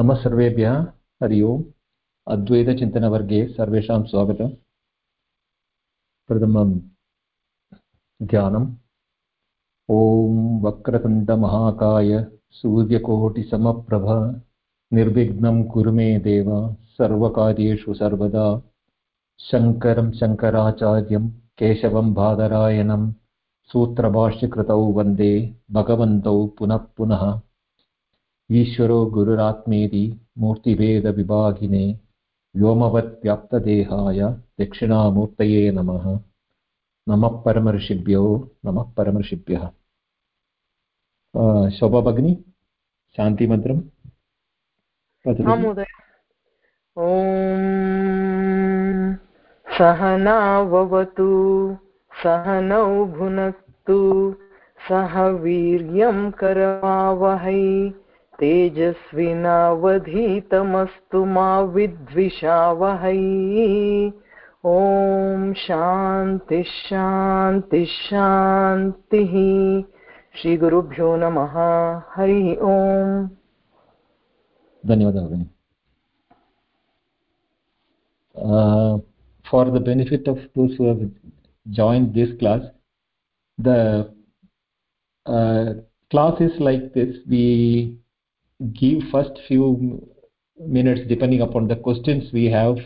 नमः सर्वेभ्यः, हरि ओम्। अद्वैतचिन्तनवर्गे सर्वेषां स्वागतम्। प्रथमं ध्यानम्। ॐ वक्रतुण्डमहाकाय सूर्यकोटिसमप्रभ, निर्विघ्नं कुरु मे देव, सर्वकार्येषु सर्वदा। शङ्करं शङ्कराचार्यं, केशवं बादरायणं, सूत्रभाष्यकृतौ वंदे, भगवन्तौ पुनः पुनः। ईश्वरो गुरुरात्मेति मूर्तिभेदविभागिने व्योमवद्व्याप्तदेहाय दक्षिणामूर्तये नमः। नमः परमऋषिभ्यो नमः परमऋषिभ्यः शोभा भगिनी शान्तिमन्त्रं ॐ सहनावतु सहनौ भुनक्तु, सह वीर्यं करवावहै तेजस्विनावधीतमस्तु मा विद्विषावहै। शांति शान्तिश्शान्तिश्शान्तिः श्रीगुरुभ्यो नमः। हरिः ओम्। धन्यवादः for the benefit of those join this class the class is like this we give first few minutes depending upon the questions we have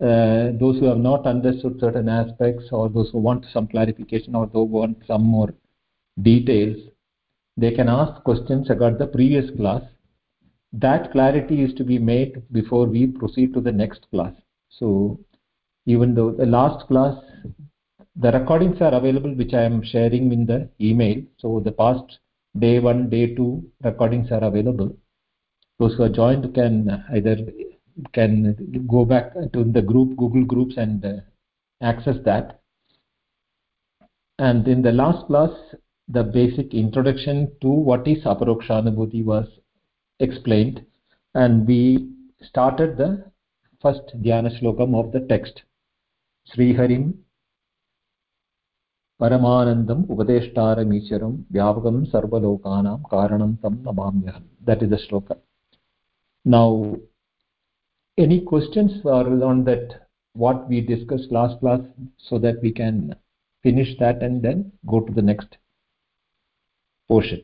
uh, those who have not understood certain aspects or those who want some clarification or those who want some more details they can ask questions about the previous class. That clarity is to be made before we proceed to the next class. So even though the last class the recordings are available which i am sharing in the email. So the past day one, day two recordings are available. Those who are joined can either can go back to the group Google Groups and uh, access that. And in the last class, the basic introduction to what is Aparokshanubhuti was explained, and we started the first dhyana slogan of the text. Sri Harim परमानन्दम् उपदेष्टारमीश्वरं व्यापकं सर्वलोकानां कारणं तं नमाम्यहं that is the shloka now any questions are on that what we discussed last class so that we can finish that and then go to the next portion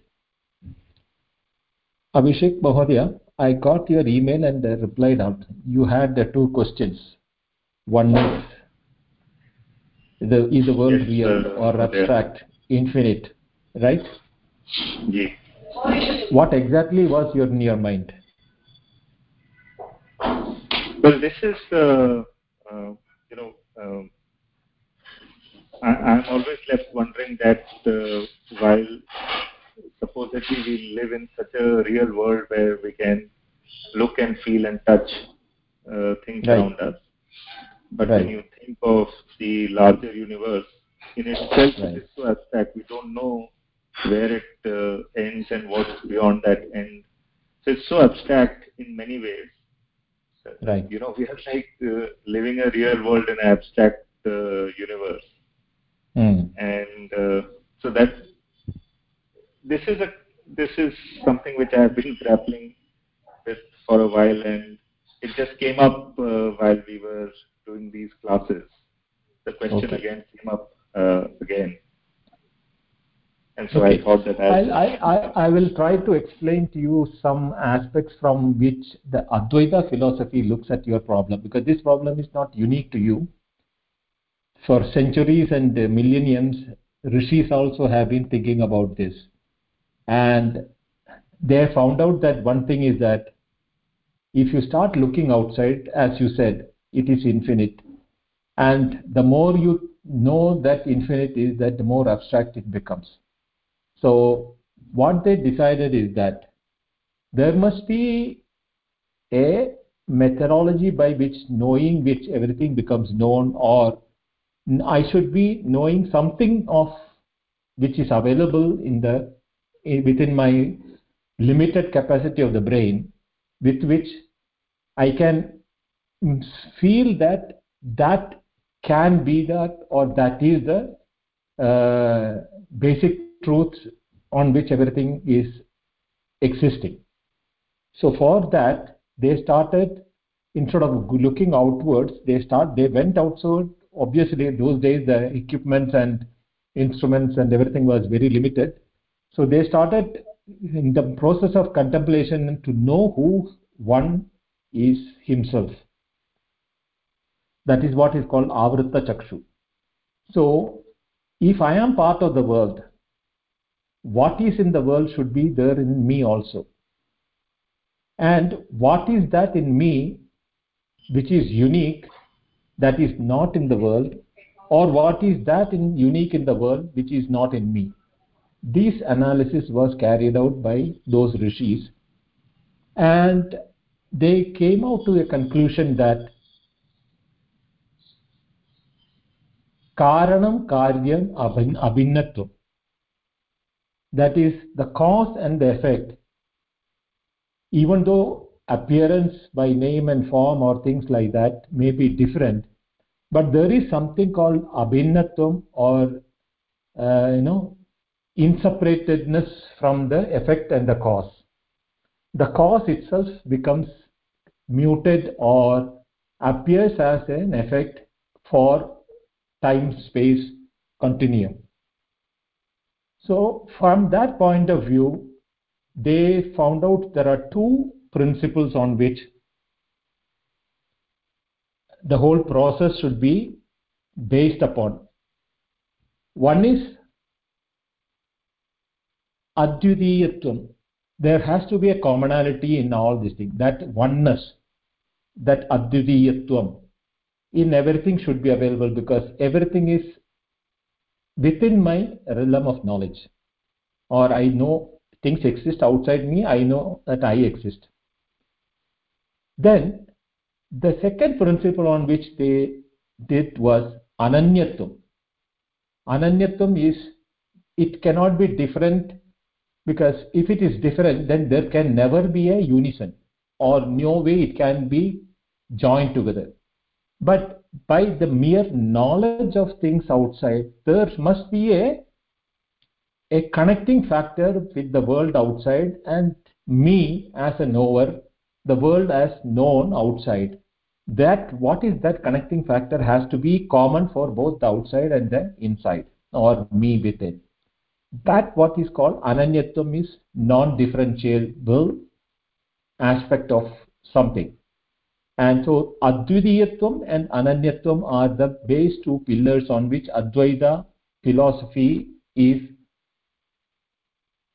abhishek mahodaya i got your email and I replied out you had the two questions one is the is the world yes, real or abstract yeah. infinite right yeah. what exactly was your in your mind well this is uh, uh, you know um, I, am always left wondering that uh, while supposedly we live in such a real world where we can look and feel and touch uh, things right. around us but right. when you think of the larger universe in itself right. it is so abstract we don't know where it uh, ends and what's beyond that end so it's so abstract in many ways right you know we are like uh, living a real world in an abstract uh, universe mm. and uh, so that this is a this is something which i have been grappling with for a while and it just came up uh, while we were doing these classes the question Okay. again came up uh, again and so Okay. i thought that I, I, I, I, will try to explain to you some aspects from which the Advaita philosophy looks at your problem because this problem is not unique to you. For centuries and millenniums, rishis also have been thinking about this. And they found out that one thing is that if you start looking outside, as you said, it is infinite. And the more you know that infinite is, that the more abstract it becomes. So what they decided is that there must be a methodology by which knowing which everything becomes known or I should be knowing something of which is available in the within my limited capacity of the brain with which I can feel that that can be that or that is the uh, basic truth on which everything is existing So for that, they started instead of looking outwards, they start they went outside. Obviously, those days the equipments and instruments and everything was very limited. So they started in the process of contemplation to know who one is himself. That is what is called avritta chakshu. So if I am part of the world, what is in the world should be there in me also. And what is that in me which is unique that is not in the world or what is that in unique in the world which is not in me this analysis was carried out by those rishis and they came out to a conclusion that karanam karyam abhinnatvam that is the cause and the effect. Even though appearance by name and form or things like that may be different but there is something called abhinnatvam or uh, you know inseparatedness from the effect and the cause. The cause itself becomes muted or appears as an effect for time space continuum so from that point of view they found out there are two principles on which the whole process should be based upon. One is advitiyatvam. There has to be a commonality in all these things. That oneness, that advitiyatvam in everything should be available because everything is within my realm of knowledge. Or I know things exist outside me, I know that I exist. Then the second principle on which they did was ananyatvam. Ananyatvam is it cannot be different because if it is different, then there can never be a unison or no way it can be joined together. But by the mere knowledge of things outside, there must be a a connecting factor with the world outside and me as a knower the world as known outside. That what is that connecting factor has to be common for both the outside and the inside or me within that what is called ananyatvam is non differentiable aspect of something and so advitiyatvam and ananyatvam are the base two pillars on which advaita philosophy is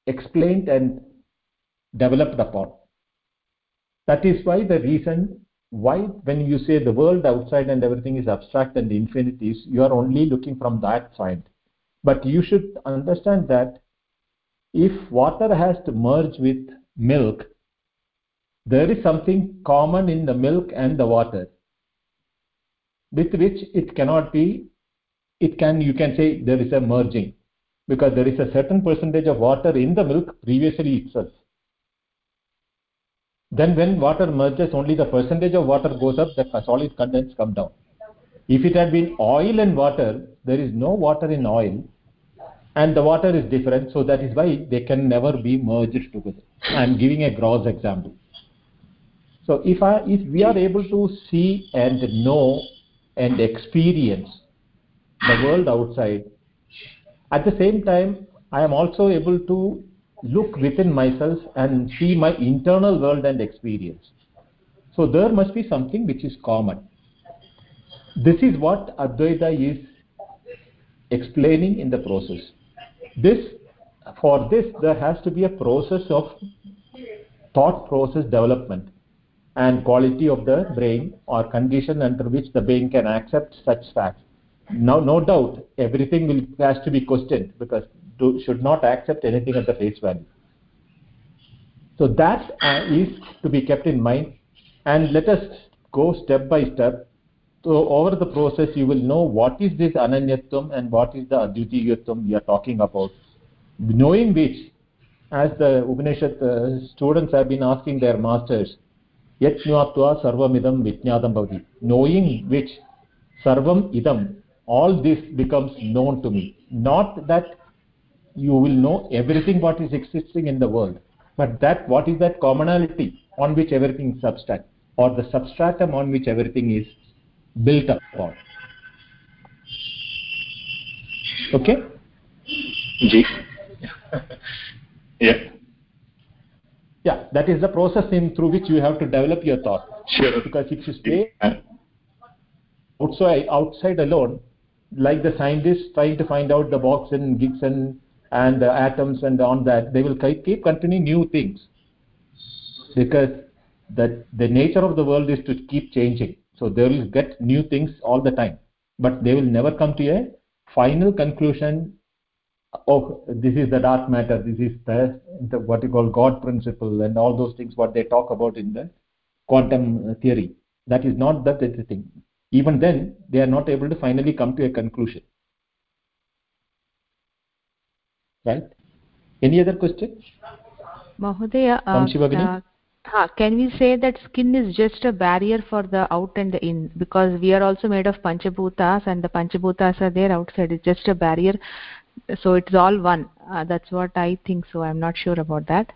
explained and developed upon. That is why the reason why when you say the world outside and everything is abstract and infinite is you are only looking from that side. But you should understand that if water has to merge with milk there is something common in the milk and the water with which it cannot be it can you can say there is a merging because there is a certain percentage of water in the milk previously itself. Then when water merges only the percentage of water goes up the solid contents come down. If it had been oil and water there is no water in oil and the water is different so that is why they can never be merged together. I am giving a gross example so if i if we are able to see and know and experience the world outside at the same time i am also able to look within myself and see my internal world and experience. So there must be something which is common. This is what advaita is explaining in the process. This for this there has to be a process of thought process development and quality of the brain or condition under which the brain can accept such facts. Now no doubt everything will has to be questioned because to, should not accept anything at the face value. So that uh, is to be kept in mind. And let us go step by step. So over the process you will know what is this ananyatvam and what is the advitiyatvam we are talking about. Knowing which as the upanishad uh, students have been asking their masters यत् ज्ञात्वा सर्वमिदं विज्ञातं भवति। Knowing which सर्वम् इदम्। All this becomes known to me not that you will know everything what is existing in the world but that what is that commonality on which everything substrate are the substratum on which everything is built up on okay ji. Yeah that is the process in through which you have to develop your thought. Sure. Because if you stay outside outside alone like the scientists trying to find out the box and gigs and and the atoms and on that they will keep continuing new things. Because that the nature of the world is to keep changing. So they will get new things all the time. But they will never come to a final conclusion oh this is the dark matter this is the, the what you call god principle and all those things what they talk about in the quantum theory that is not that the thing even then they are not able to finally come to a conclusion right any other question Mahodaya, uh, uh, can we say that skin is just a barrier for the out and the in? Because we are also made of Panchabhutas and the Panchabhutas are there outside. It's just a barrier. So it's all one. Uh, that's what I think. So I'm not sure about that.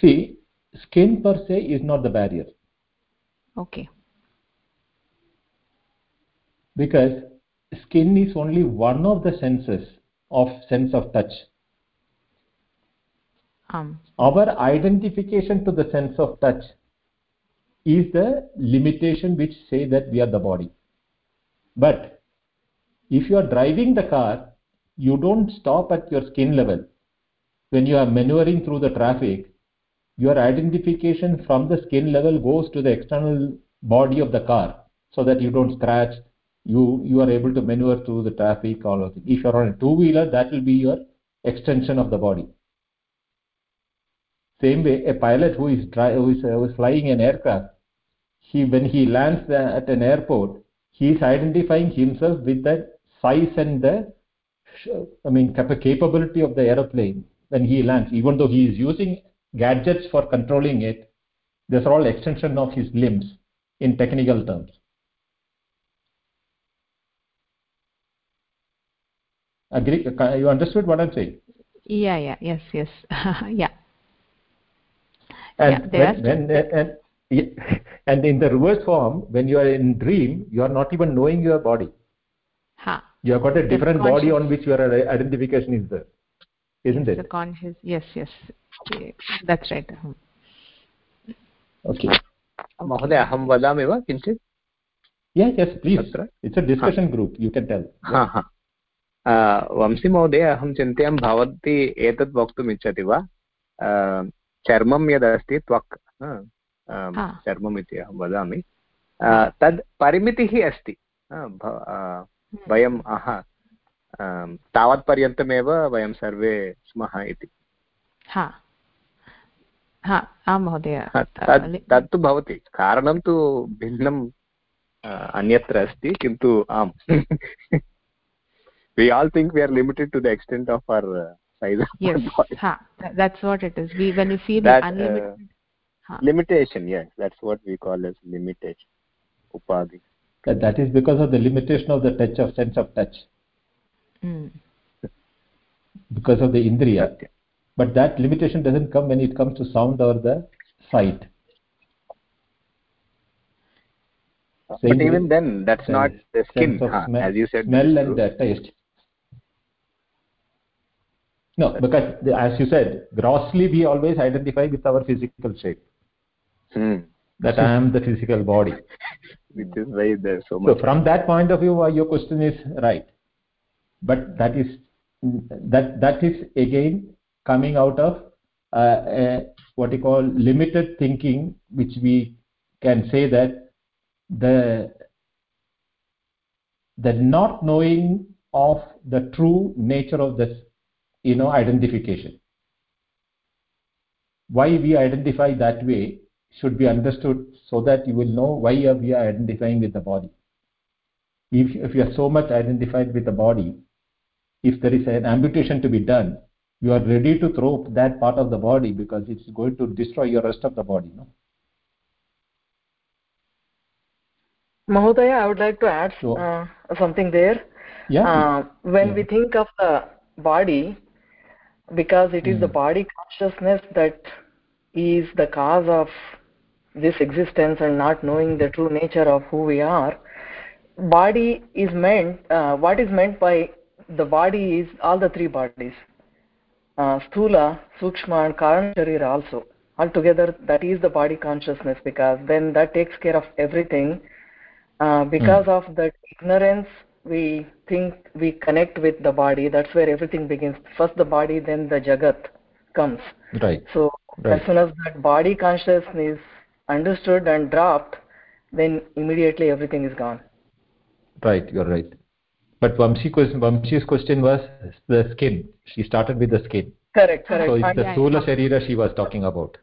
see skin per se is not the barrier Okay. because skin is only one of the senses of sense of touch Um, our identification to the sense of touch is the limitation which say that we are the body but if you are driving the car you don't stop at your skin level. When you are maneuvering through the traffic your identification from the skin level goes to the external body of the car so that you don't scratch. You you are able to maneuver through the traffic all of it. If you are on a two wheeler that will be your extension of the body. Same way a pilot who is try, who is, uh, who is flying an aircraft he when he lands at an airport he is identifying himself with the size and the i mean cap- capability of the aeroplane when he lands even though he is using gadgets for controlling it these are all extension of his limbs in technical terms agree you understood what i'm saying yeah, yeah, yes, yes. yeah. and Yeah, when, when and, yeah, and in the reverse form when you are in dream you are not even knowing your body Ha. You have got a different body on which your uh, identification is there isn't yes, it The conscious. Yes, yes. That's right. Hmm. okay महोदय अहं वदामि वा किञ्चित् yeah yes please अत्र? it's a discussion group you can tell हा हा आ, वंशीमहोदय अहं चिन्तयामि भवती एतत् वक्तुम् इच्छति वा चर्मं यदस्ति त्वक् हा, हा. चर्मम् इति अहं वदामि तद् परिमितिः अस्ति हा, वयम् अह तावत्पर्यन्तमेव वयं सर्वे स्मः इति हा हा आं महोदय तत्तु भवति कारणं तु भिन्नं अन्यत्र अस्ति किन्तु आम् we all think we are limited to the extent of our uh, size yes ha tha- that's what it is we when we feel that unlimited uh, limitation yes that's what we call as limitation upadhi That- that is because of the limitation of the touch of sense of touch. Mm. because of the indriya. But that limitation doesn't come when it comes to sound or the sight. But even then that's the not the skin huh, smell, as you said smell and the taste. No because the, as you said grossly we always identify with our physical shape. Hmm. that i am the physical body which is why there's so much. so from that point of view uh, your question is right but that is that that is again coming out of uh, a, what you call limited thinking which we can say that the the not knowing of the true nature of this you know identification why we identify that way should be understood so that you will know why we are identifying with the body if, if you are so much identified with the body if there is an amputation to be done you are ready to throw that part of the body because it's going to destroy your rest of the body no Mahodaya, I would like to add Sure. uh, something there. yeah Uh, when Yeah. we think of the body, because it is the Mm. body consciousness that is the cause of this existence and not knowing the true nature of who we are. Body is meant uh, what is meant by the body is all the three bodies. Uh, sthula sukshma and karana sharira also. Altogether that is the body consciousness because then that takes care of everything. Uh, because mm. of that ignorance we think we connect with the body. That's where everything begins. First the body then the jagat comes. Right. So right. as soon as that body consciousness understood and dropped then immediately everything is gone right you're right but Vamshi question, Vamshi's question was the skin. She started with the skin. Correct, correct. So it's the Sthula Sharira she was talking about.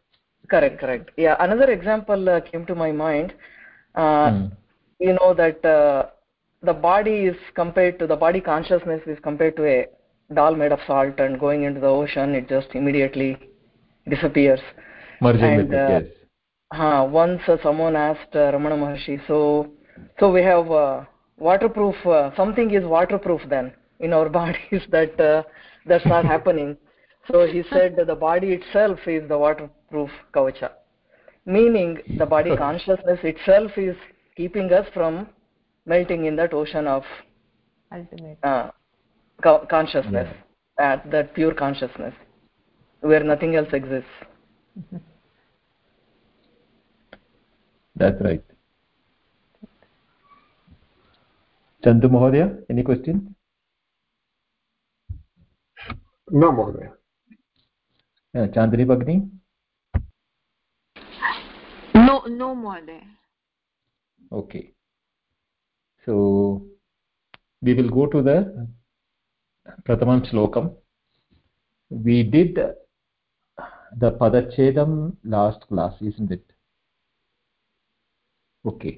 Correct, correct. Yeah, another example uh, came to my mind. Uh, hmm. You know that uh, the body is compared to, the body consciousness is compared to a doll made of salt and going into the ocean, it just immediately disappears. Merging and, with it, uh, yes. Uh, once uh, someone asked uh, Ramana Maharshi, so, so we have waterproof uh, something is waterproof then in our bodies that uh, that's not happening. So he said that the body itself is the waterproof kavacha meaning the body consciousness itself is keeping us from melting in that ocean of ultimate. uh, co- consciousness yeah. at that pure consciousness where nothing else exists that's right chandu Chandu महोदय any question न महोदय चान्दिनी भगिनी no no mother okay so we will go to the pratamam shlokam we did the padachedam last class isn't it okay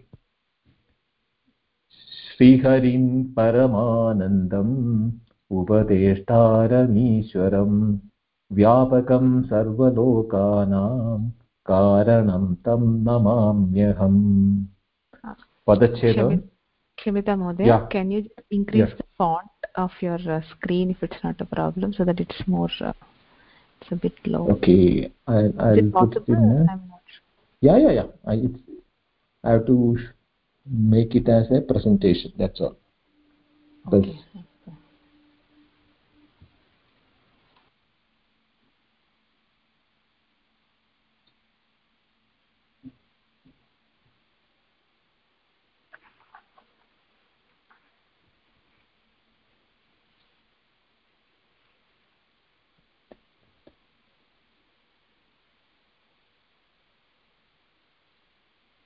श्रीहरिं परमानन्दम् उपदेष्टारमीश्वरम् व्यापकं सर्वलोकानां कारणं तं नमाम्यहम् पदच्छेदं क्षम्यता महोदय can you increase font of your screen if it's not a problem so that it's more it's a bit low okay yeah yeah yeah it's I have to make it as a presentation that's all okay.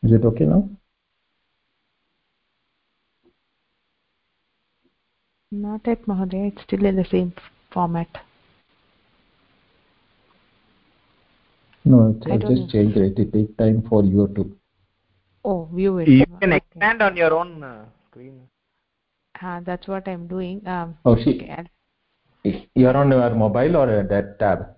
Is it okay now? Not yet, Mahodaya. It's still in the same format. No, it's, I just changed it. It takes time for you to. Oh, view it. You can okay. expand on your own uh, screen. Uh, that's what I'm doing. Um, oh, she. Okay, you're on your mobile or that tab?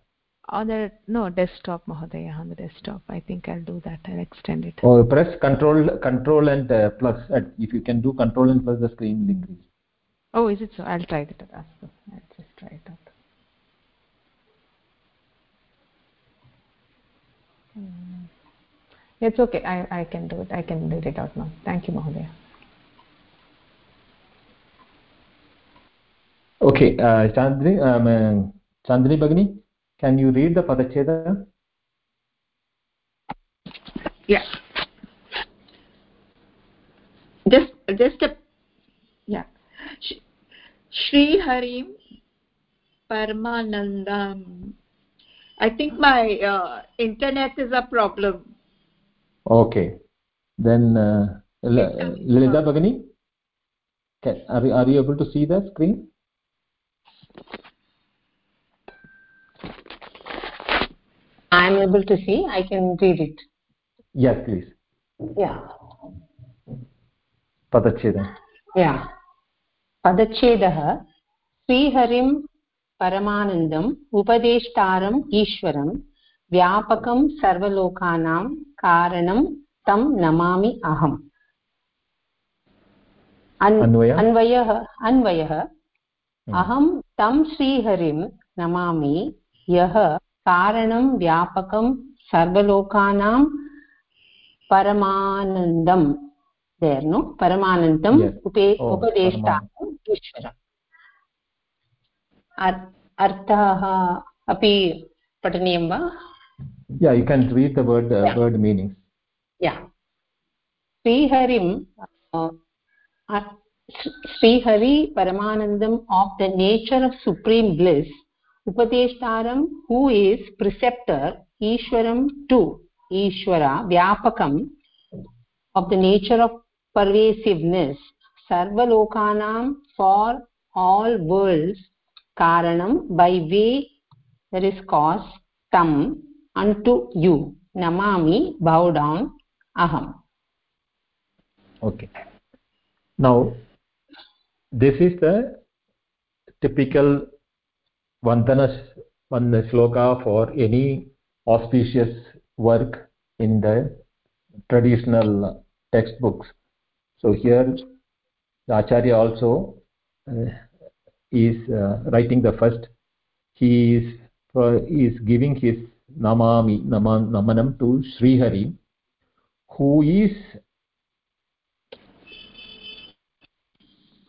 On the no desktop, Mahodaya. On the desktop, I think I'll do that. I'll extend it. Oh, press Control, Control and uh, plus. If you can do Control and plus, the screen will increase. Oh, is it so? I'll try that. I'll just try it out. Hmm. It's okay. I, I can do it. I can read it out now. Thank you, Mahodaya. Okay, uh, Chandri, um, uh, Chandri Bhagini, can you read the Padacheda? Yeah. Just, just a, yeah. Sri Paramanandam. I think my uh, internet is a problem. Okay. Then, uh, Lalita Bhagini, are, you, are you able to see the screen? Am able to see. I can read it. Yes, please. Yeah. Padachedam. Yeah. पदच्छेदः श्रीहरिं परमानन्दम् उपदेष्टारम् ईश्वरं व्यापकं सर्वलोकानां कारणं तं नमामि अहम् अन्वयः अन्वयः अहं तं श्रीहरिं नमामि यः कारणं व्यापकं सर्वलोकानां परमानन्दं देर् नो परमानन्दम्. उपे Oh, ईश्वरम् अर्- अर्थः अपि पठनीयं वा yeah you can read the word uh, Yeah. word meanings yeah श्रीहरिं uh, uh, Srihari Paramanandam of the nature of supreme bliss, Who is preceptor, Ishwaram too, Ishwara, Vyapakam of the nature of pervasiveness, Sarvalokanam for all worlds, Karanam by way there is cause, Tam unto you, Namami bow down, Aham. okay now this is the typical vandana one shloka for any auspicious work in the traditional textbooks. So here the acharya also uh, is uh, writing the first. He is uh, is giving his namami naman, namanam to sri hari who is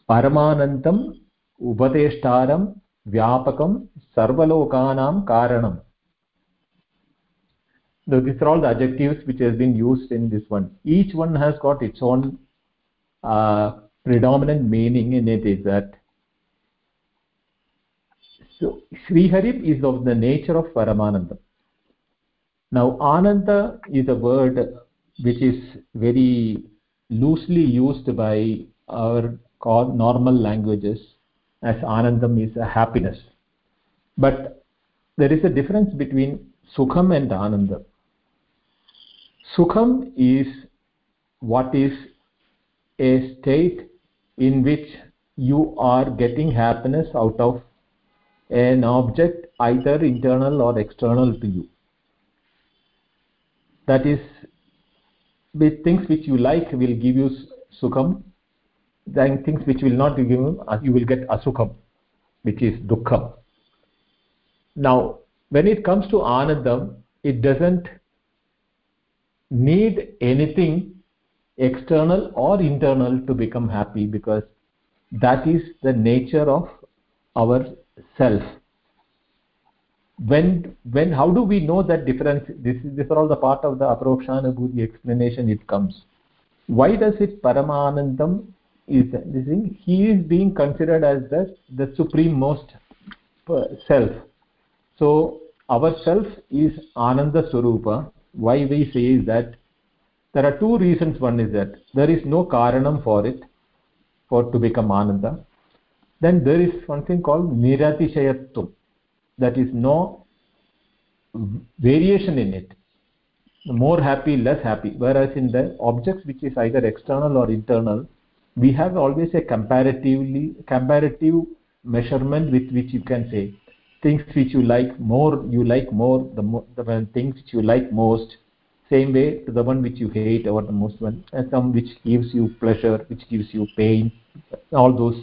paramanandam उपदेष्टारं व्यापकं सर्वलोकानां कारणम् Now, these are all the adjectives which has been used in this one. Each one has got its own uh, predominant meaning in it is that so Sriharip is of the nature of Paramananda. Now Ananda is a word which is very loosely used by our called normal languages as anandam is a happiness. But there is a difference between sukham and anandam. Sukham is what is a state in which you are getting happiness out of an object either internal or external to you. That is with things which you like will give you sukham then things which will not give you uh, you will get asukham which is dukkham now when it comes to anandam it doesn't need anything external or internal to become happy because that is the nature of our self. When when how do we know that difference? This is these are all the part of the aparokshanubhuti explanation it comes. Why does it paramanandam is this thing he is being considered as the the supreme most self. So our self is ananda swarupa. Why we say is that there are two reasons one is that there is no karanam for it for to become ananda. Then there is something called niratishayatvam that is no variation in it. More happy less happy. Whereas in the objects which is either external or internal we have always a comparatively comparative measurement with which you can say things which you like more you like more the, the things which you like most same way to the one which you hate or the most one and some which gives you pleasure which gives you pain all those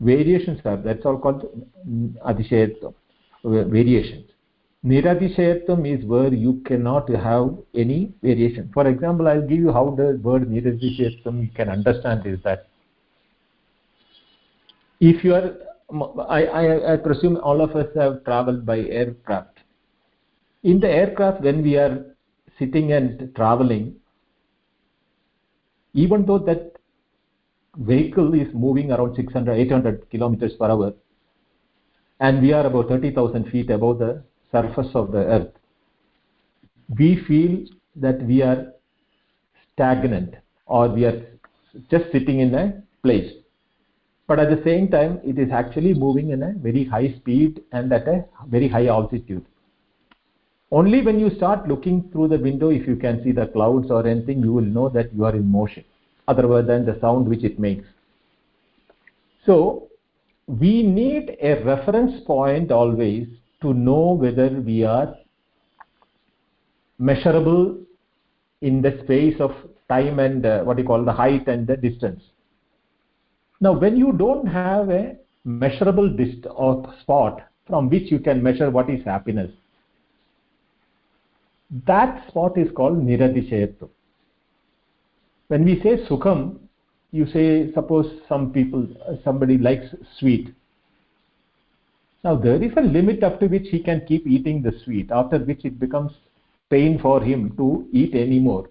variations are that's all called mm, adishayatvam variations niradishayatvam is where you cannot have any variation. For example i'll give you how the word niradishayatvam you can understand is that if you are I, I, I presume all of us have traveled by aircraft. In the aircraft when we are sitting and traveling even though that vehicle is moving around 600 800 kilometers per hour and we are about 30000 feet above the surface of the earth we feel that we are stagnant or we are just sitting in a place. But at the same time it is actually moving in a very high speed and at a very high altitude. Only when you start looking through the window if you can see the clouds or anything you will know that you are in motion other than the sound which it makes. So we need a reference point always to know whether we are measurable in the space of time and uh, what you call the height and the distance. Now when you don't have a measurable dist or spot from which you can measure what is happiness that spot is called niradishayatva when we say sukham you say suppose some people somebody likes sweet now there is a limit up to which he can keep eating the sweet after which it becomes pain for him to eat anymore.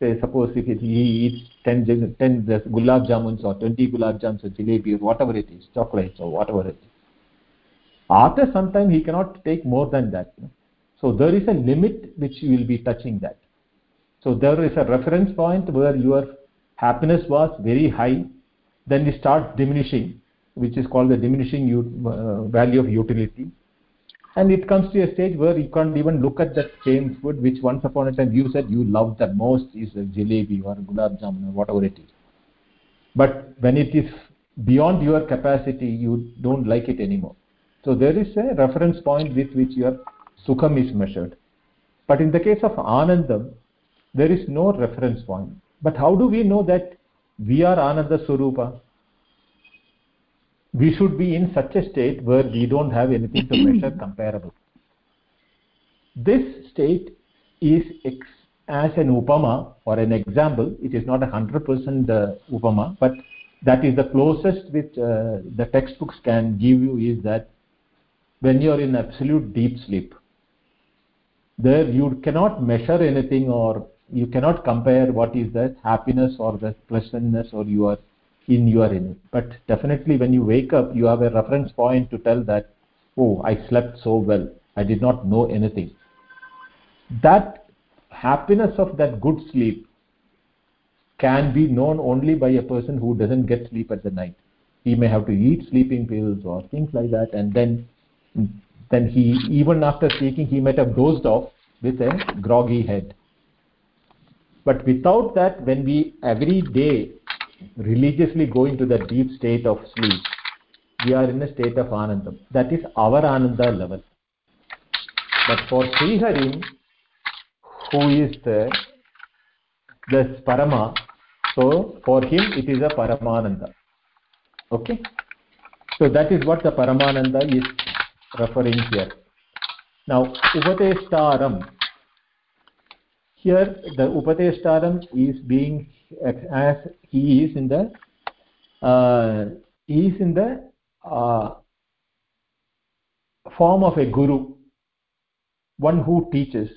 Say suppose if he eats 10 10 gulab jamuns or 20 gulab jamuns or jalebi or whatever it is chocolates or whatever it is. After some time he cannot take more than that. So there is a limit which you will be touching that. So there is a reference point where your happiness was very high then it starts diminishing which is called the diminishing uh, value of utility. And it comes to a stage where you can't even look at that same food which once upon a time you said you loved the most is jalebi or gulab jamun or whatever it is. But when it is beyond your capacity you don't like it anymore. So there is a reference point with which your sukham is measured. But in the case of anandam there is no reference point. But how do we know that we are ananda swarupa we should be in such a state where we don't have anything to measure comparable. This state is as an upama or an example it is not a 100% uh, upama but that is the closest which uh, the textbooks can give you is that when you are in absolute deep sleep there you cannot measure anything or you cannot compare what is the happiness or the pleasantness or you are in you are in but definitely when you wake up you have a reference point to tell that oh i slept so well. I did not know anything. That happiness of that good sleep can be known only by a person who doesn't get sleep at the night. He may have to eat sleeping pills or things like that and then then he even after taking he might have dozed off with a groggy head. But without that when we every day religiously go into the deep state of sleep we are in a state of anandam. That is our ananda level. But for Sri Hari, who is the the parama so for him it is a paramananda. Okay? So that is what the paramananda is referring here. Now upadeshtaram here the upadeshtaram is being as he is in the uh, he is in the uh, form of a guru one who teaches.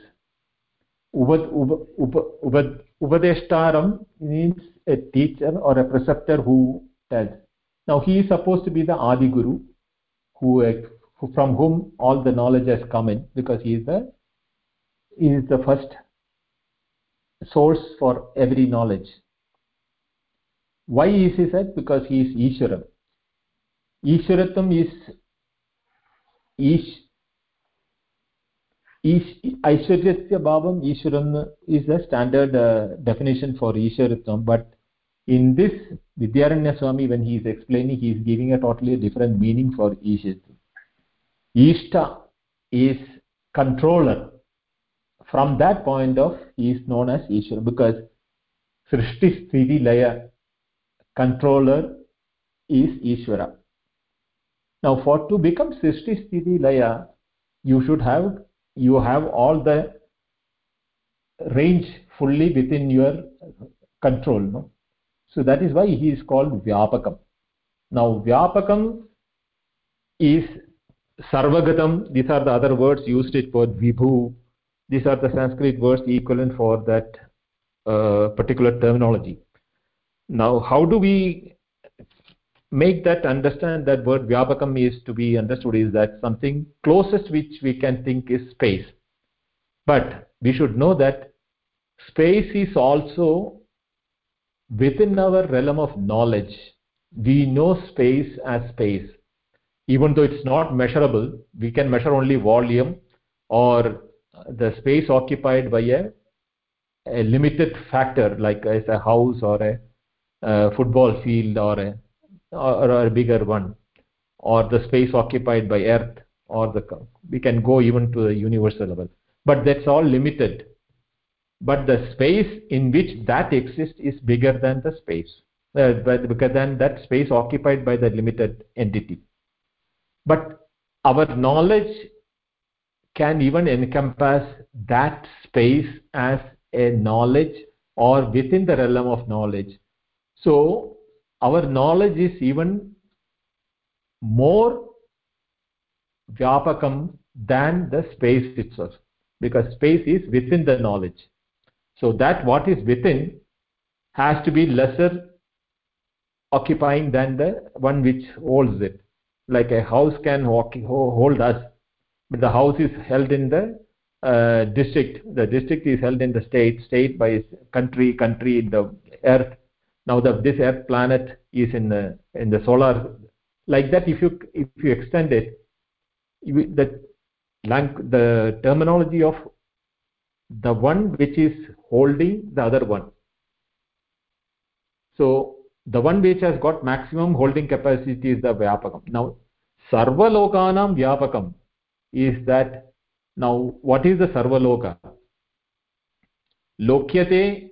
Upadeshtaram means a teacher or a preceptor who tells. Now he is supposed to be the adi guru who from whom all the knowledge has come in because he is the he is the first source for every knowledge why is he said because he is ishwaram ishwaratam is ish ish aishwaryasya bhavam ishwaram is the standard uh, definition for ishwaratam but in this vidyaranya swami when he is explaining he is giving a totally different meaning for ishwaratam ishta is controller. From that point of he is known as ishvara because srishti sthiti laya controller is ishvara now for to become srishti sthiti laya you should have you have all the range fully within your control no? So that is why he is called vyapakam. Now vyapakam is sarvagatam. These are the other words used it for vibhu. These are the sanskrit words equivalent for that uh, particular terminology now how do we make that understand that word vyapakam is to be understood is that something closest which we can think is space. But we should know that space is also within our realm of knowledge. We know space as space. Even though it's not measurable we can measure only volume or the space occupied by a, a limited factor like as a house or a, a football field or a or, a bigger one or the space occupied by earth or the we can go even to the universal level. But that's all limited. But the space in which that exists is bigger than the space uh, because then that space occupied by the limited entity. But our knowledge can even encompass that space as a knowledge or within the realm of knowledge so our knowledge is even more vyapakam than the space itself because space is within the knowledge. So that what is within has to be lesser occupying than the one which holds it. Like a house can hold us but the house is held in the uh, district. The district is held in the state state by country country in the earth now that this earth planet is in the in the solar like that if you if you extend it the the terminology of the one which is holding the other one. So the one which has got maximum holding capacity is the vyapakam. Now sarvalokanam vyapakam is that now what is the sarvaloka? Lokyate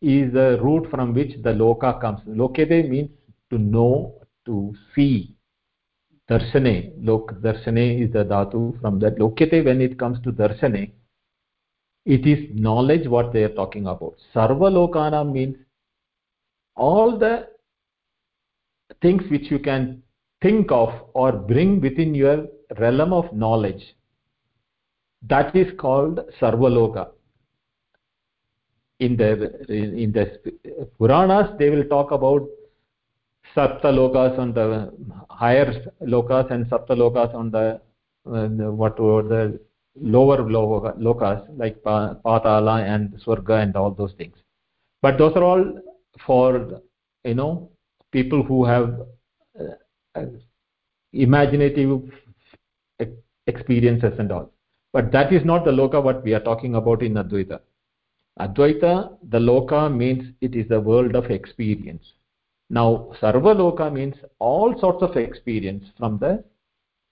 is the root from which the loka comes. Lokyate means to know to see. Darshane lok darshane is the dhatu from that. Lokyate when it comes to darshane it is knowledge what they are talking about. Sarvalokana means all the things which you can think of or bring within your realm of knowledge. That is called sarvaloka in the in the puranas they will talk about sapta lokas on the higher lokas and sapta lokas on the uh, what were the lower lokas like patala and swarga and all those things. But those are all for you know people who have uh, imaginative experiences and all. But that is not the loka what we are talking about in advaita advaita the loka means it is the world of experience. Now sarva loka means all sorts of experience from the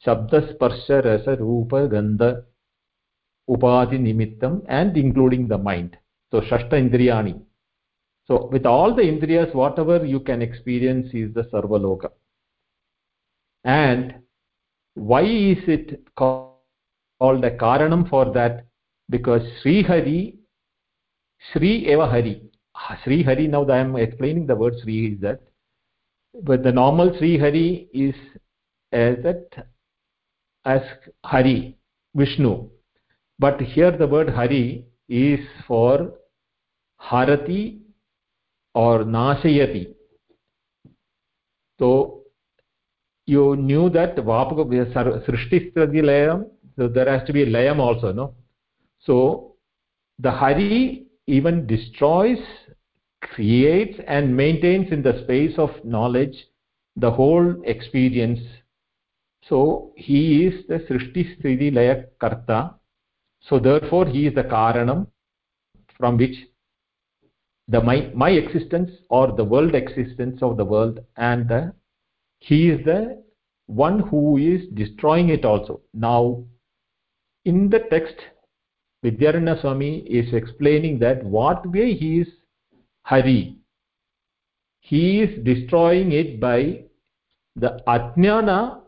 shabda sparsha rasa rupa gandha upadi nimittam and including the mind. So shashta indriyani. So with all the indriyas whatever you can experience is the sarva loka. And why is it called a karanam for that? Because sri hari sri eva hari. Ah, sri hari now i am explaining the word sri is that but the normal sri hari is as that as hari vishnu. But here the word hari is for harati or nashayati. So you knew that vapaka srishti layam so there has to be a layam also no? So the hari even destroys creates and maintains in the space of knowledge the whole experience. So he is the srishti sthiti laya karta. So therefore he is the karanam from which the my, my existence or the world existence of the world and the, he is the one who is destroying it also. Now in the text vidyaranya swami is explaining that what way he is hari he is destroying it by the ajnana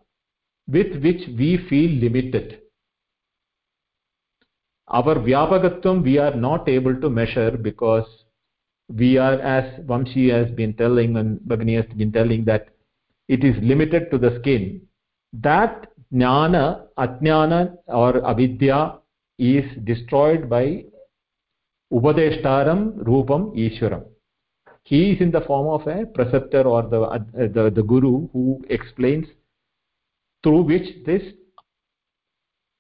with which we feel limited. Our vyapakatvam we are not able to measure because we are as vamshi has been telling and Bhagini has been telling that it is limited to the skin. That jnana ajnana or avidya is destroyed by upadeshtaram rupam ishwaram he is in the form of a preceptor or the, uh, the the guru who explains through which this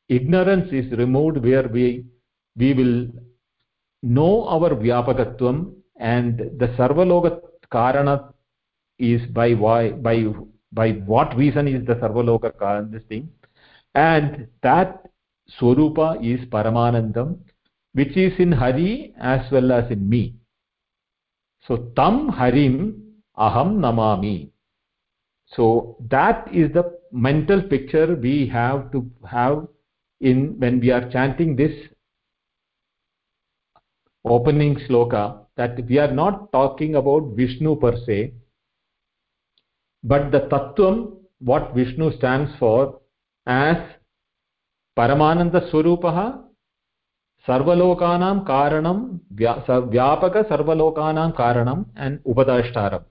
ignorance is removed where we we will know our vyapakatvam and the sarvaloka karana is by why by by what reason is the sarvaloka karana this thing. And that swarupa is paramanandam which is in hari as well as in me. So tam harim aham namami. So that is the mental picture we have to have in when we are chanting this opening sloka that we are not talking about vishnu per se but the tattvam what vishnu stands for as परमानन्दस्वरूपः सर्वलोकानां कारणं व्या व्यापकसर्वलोकानां कारणम् and उपदेष्टारं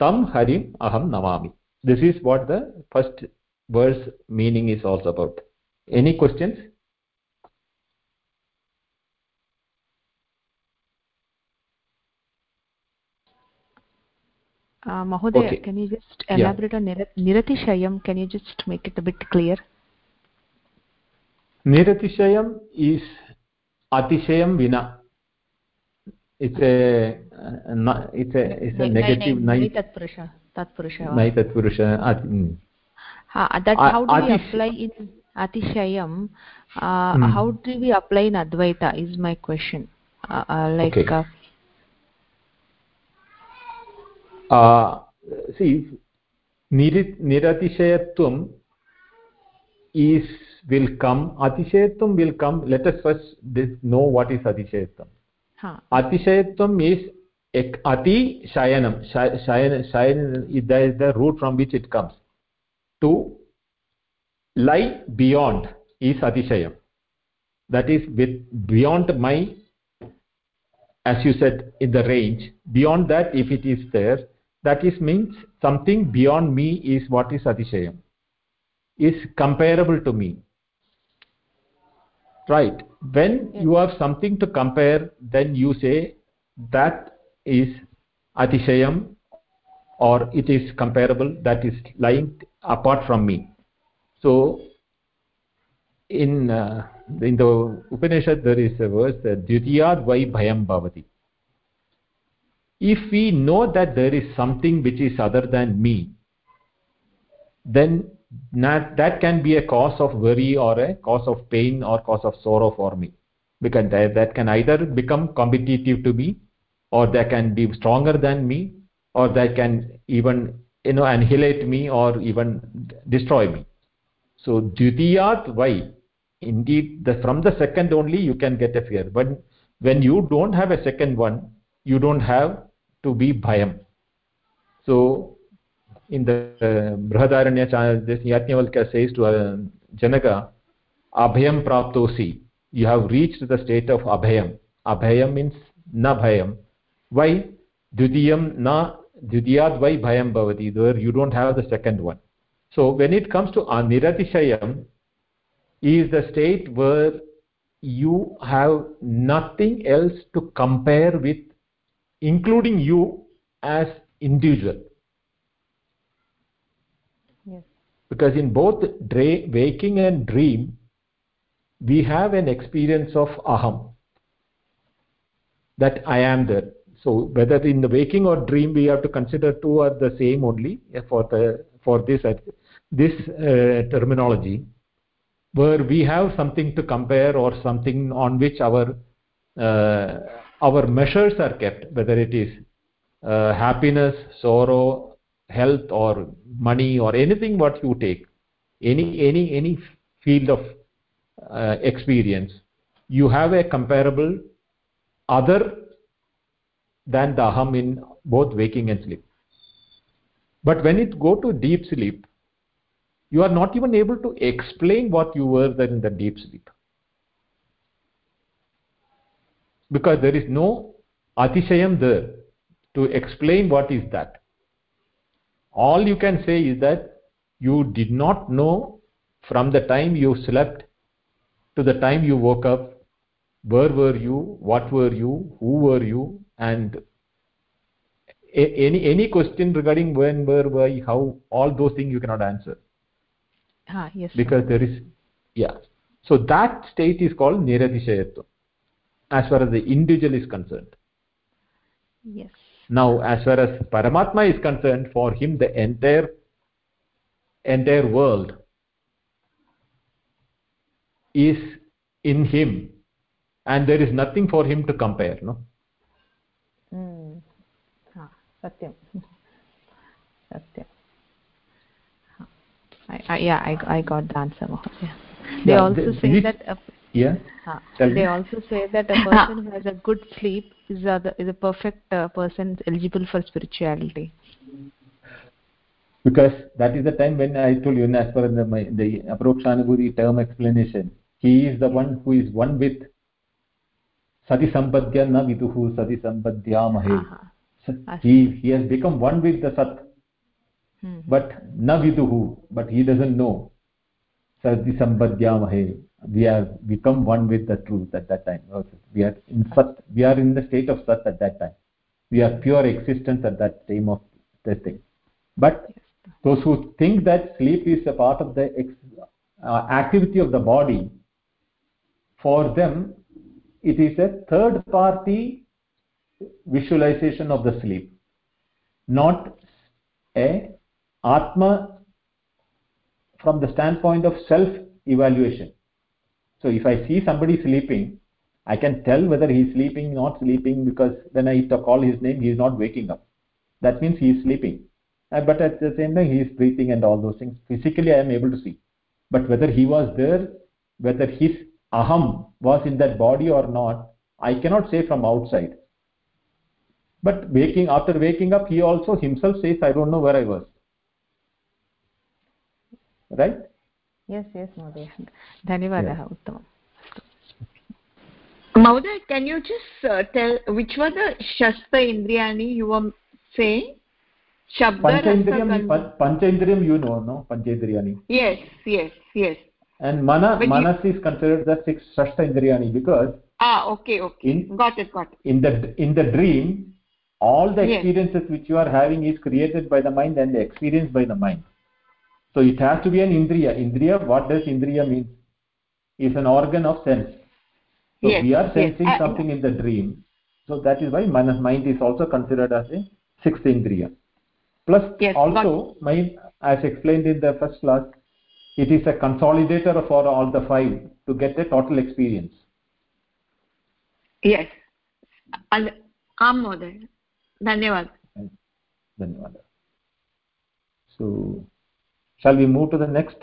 तं हरिम् अहं Namami this is what the first words meaning is also about any questions Uh, Mahoday, Okay. can you just elaborate on Nirat- Niratishayam? Can you just make it a bit clear? निरतिशयम् is अतिशयं विना. It's negative नै तत्पुरुष अतिशयं निरतिशयत्वम् is will come, Atishayatvam will come, let us first know what is Atishayatvam. ha Atishayatvam is ek, Ati Shayanam, Shay- Shayan, Shayan is the, is the root from which it comes. To lie beyond is Atishayam. That is with beyond my, as you said, in the range. Beyond that, if it is there, that is means something beyond me is what is Atishayam. Is comparable to me. Right. When you have something to compare, then you say that is Atishayam or it is comparable, that is lying apart from me. So, in uh, in the Upanishad, there is a verse that Dvitiyad vai bhayam bhavati. If we know that there is something which is other than me, then that, that can be a cause of worry or a cause of pain or cause of sorrow for me. Because that, that can either become competitive to me or that can be stronger than me or that can even you know annihilate me or even destroy me. So dvitiyat why indeed the, from the second only you can get a fear. But when you don't have a second one, you don't have to be bhayam. So in the uh, Brihadaranya this Yajnavalkya says to uh, Janaka, Abhayam praptosi. You have reached the state of Abhayam. Abhayam means na bhayam. Why? Dudiyam na Dudiyad vai bhayam bhavati. You don't have the second one. So when it comes to Aniratishayam, is the state where you have nothing else to compare with, including you as individual. yes Because in both waking and dream, we have an experience of aham, that I am there. So whether in the waking or dream, we have to consider two are the same only for the for this uh, this uh, terminology, where we have something to compare or something on which our uh, our measures are kept, whether it is uh, happiness, sorrow, health, or money, or anything what you take, any any any field of uh, experience, you have a comparable other than the aham in both waking and sleep. But when it go to deep sleep, you are not even able to explain what you were in the deep sleep. Because there is no atishayam there to explain what is that. All you can say is that you did not know from the time you slept to the time you woke up where were you, what were you, who were you, and any any question regarding when, where, why, how, all those things you cannot answer ah yes because there is yeah. So that state is called niratishayatva as far as the individual is concerned. yes Now, as far as Paramatma is concerned, for him the entire entire world is in him, and there is nothing for him to compare. No. mm. satyam satyam Ha. I, I, yeah I, I got the answer Mahodaya. they Yeah, also the- say this- that a, Yeah. Tell they me. also say that a person who has a good sleep is a, is a perfect uh, person eligible for spirituality because that is the time when I told you, as per the, my, the Aprokshanubhuti term explanation, he is the one who is one with Sati Sampadya na viduhu Sati Sampadhyamahe. Uh-huh. He, he has become one with the Sat, Hmm. but na viduhu, but he doesn't know. Sati Sampadhyamahe. We have become one with the truth at that time. We are in Sat, we are in the state of Sat at that time. We are pure existence at that time of the thing. But those who think that sleep is a part of the ex, uh, activity of the body, for them, it is a third party visualization of the sleep, not a Atma from the standpoint of self evaluation. So if I see somebody sleeping, I can tell whether he is sleeping, not sleeping, because when I call his name, he is not waking up. That means he is sleeping. Uh, but at the same time, he is breathing and all those things. Physically, I am able to see. But whether he was there, whether his aham was in that body or not, I cannot say from outside. But waking after waking up, he also himself says, I don't know where I was. Right? yes yes महोदय धन्यवादः उत्तमम् Mauda, can you just uh, tell which were the Shasta Indriyani you were saying? Shabda Panchaindriyam, Rasa pan- Panchaindriyam you know, no? Panchaindriyani. Yes, yes, yes. And mana, But you- manas is considered the six Shashta Indriyani because Ah, okay, okay. In- got it, got it. in the in the dream, all the Yes. experiences which you are having is created by the mind and experienced by the mind. So it has to be an Indriya. Indriya, what does Indriya mean? Is an organ of sense. So Yes, we are yes. sensing I- something in the dream. So that is why manas, mind is also considered as a sixth Indriya. Plus Yes, also, mind, as explained in the first class, it is a consolidator for all the five to get a total experience. Yes. And, आं महोदय धन्यवादः धन्यवादः so shall we move to the next?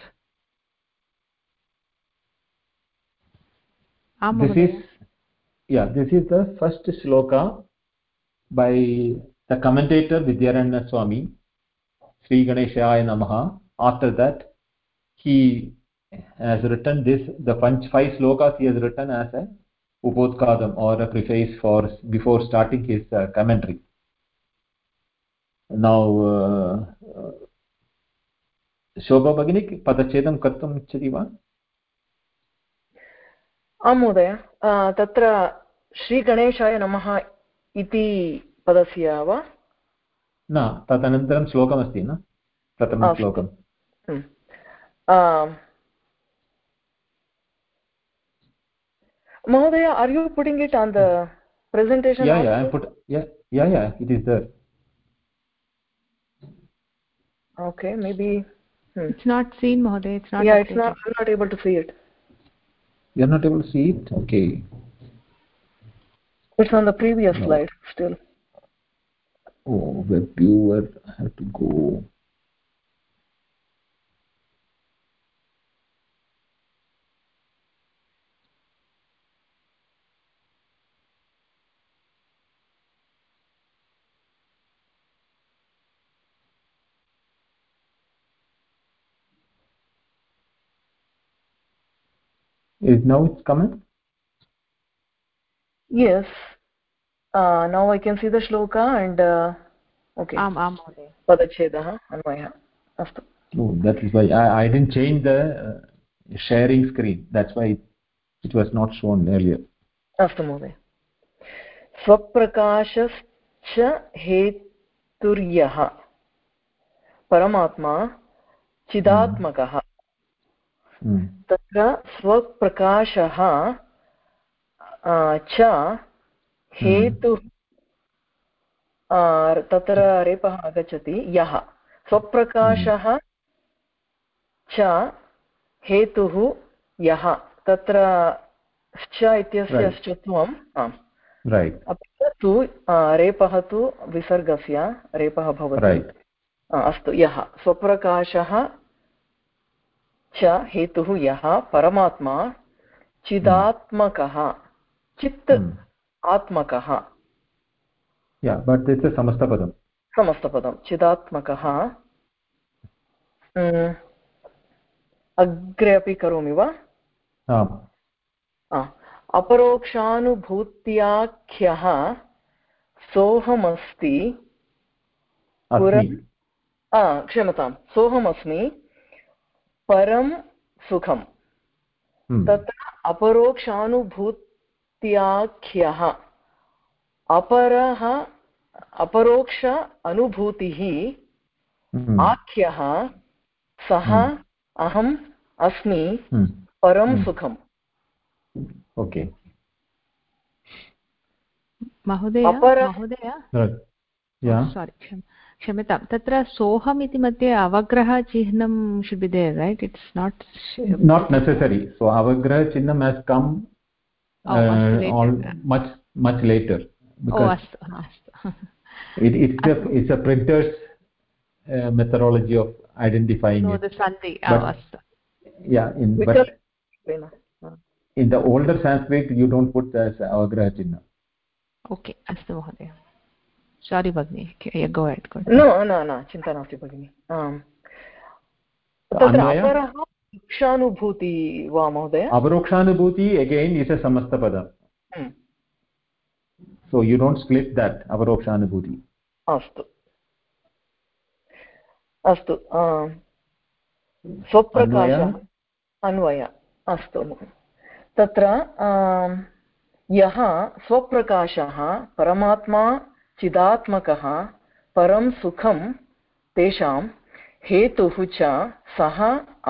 This is yeah this is the first shloka by the commentator vidyaranya swami sri ganeshaya namaha. After that he has written this the punch five shlokas he has written as a upodghatam or a preface for before starting his uh, commentary. Now uh, शोभा भगिनी पदच्छेदं कर्तुम् इच्छति वा आम् महोदय तत्र श्रीगणेशाय नमः इति पदस्य वा न तदनन्तरं श्लोकमस्ति न प्रथमं श्लोकम् महोदय are you putting it on the presentation okay maybe Hmm. it's not seen mahoday it's not yeah it's not i'm not able to see it. You're not able to see it? Okay. It's on the previous no. slide still. Oh web viewer i have to go. Is now it's coming Yes. Uh, now I can see the shloka and uh, okay. आम् आं महोदय पदच्छेदः अन्वयः अस्तु oh that is why i, I didn't change the uh, sharing screen that's why it, it was not shown earlier अस्तु महोदय स्वप्रकाशश्च हेतुर्यः परमात्मा चिदात्मकः Hmm. तत्र स्वप्रकाशः च हेतुः तत्र रेपः आगच्छति यः। स्वप्रकाशः च हेतुः यः। तत्र श्च इत्यस्य Right. आम्। अपि तु रेपः तु विसर्गस्य रेपः भवति। अस्तु यः। स्वप्रकाशः च हेतुः यः परमात्मा चिदात्मकः चित् Hmm. आत्मकः। A समस्तपदं चिदात्मकः। अग्रे अपि करोमि वा? अपरोक्षानुभूत्याख्यः सोऽहमस्ति क्षमतां सोऽहमस्मि परं सुखम्। तत्र अपरोक्षानुभूत्याख्यः अपरः अपरोक्ष अनुभूतिः आख्यः सः अहम् अस्मि परं सुखम्। ओके। महोदय महोदय? सारी क्षम्यतां तत्र सोहम् इति मध्ये अवग्रहचिह्नं शुभिदे right it's not not necessary so अवग्रहचिह्नं much much later printers methodology of identifying in the older Sanskrit you don't put अवग्रहचिह्नम् okay अस्तु महोदय. सारी भगिनि गो एट् न न न चिन्ता नास्ति भगिनि um, वृक्षानुभूति वा महोदय? अवरोक्षानुभूति again is a समस्तपदम् so you don't slip that अवरोक्षानुभूति. अस्तु. अस्तु um, स्वप्रकाश. अन्वय? अस्तु. तत्र um, यः स्वप्रकाशः परमात्मा चिदात्मकः परं सुखं तेषां हेतुः च सः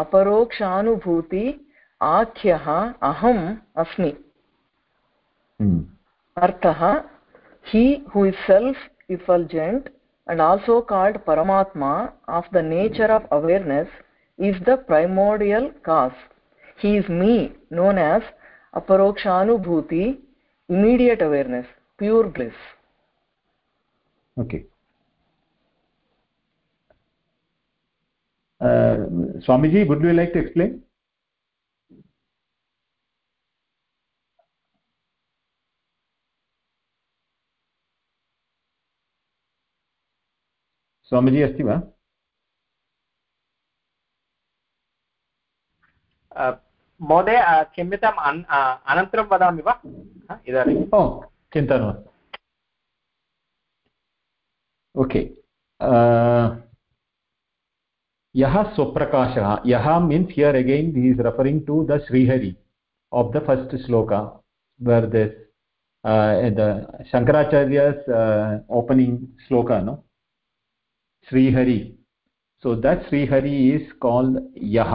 अपरोक्षानुभूति आख्यः अहम् अस्मि। hmm. अर्थः he who is self effulgent and also called परमात्मा of the nature of awareness is the primordial cause he is me known as अपरोक्षानुभूति immediate awareness pure bliss okay. Uh, swamiji would you like to explain? Swamiji अस्ति वा महोदय क्षम्यताम् अनन्तरं वदामि वा? इदानीम् ओ चिन्ता मास्तु ओके यहा स्वप्रकाशः यः means here again he is referring to the Shrihari of the first shloka where this the Shankaracharya's opening shloka no Shrihari so that Shrihari is called यः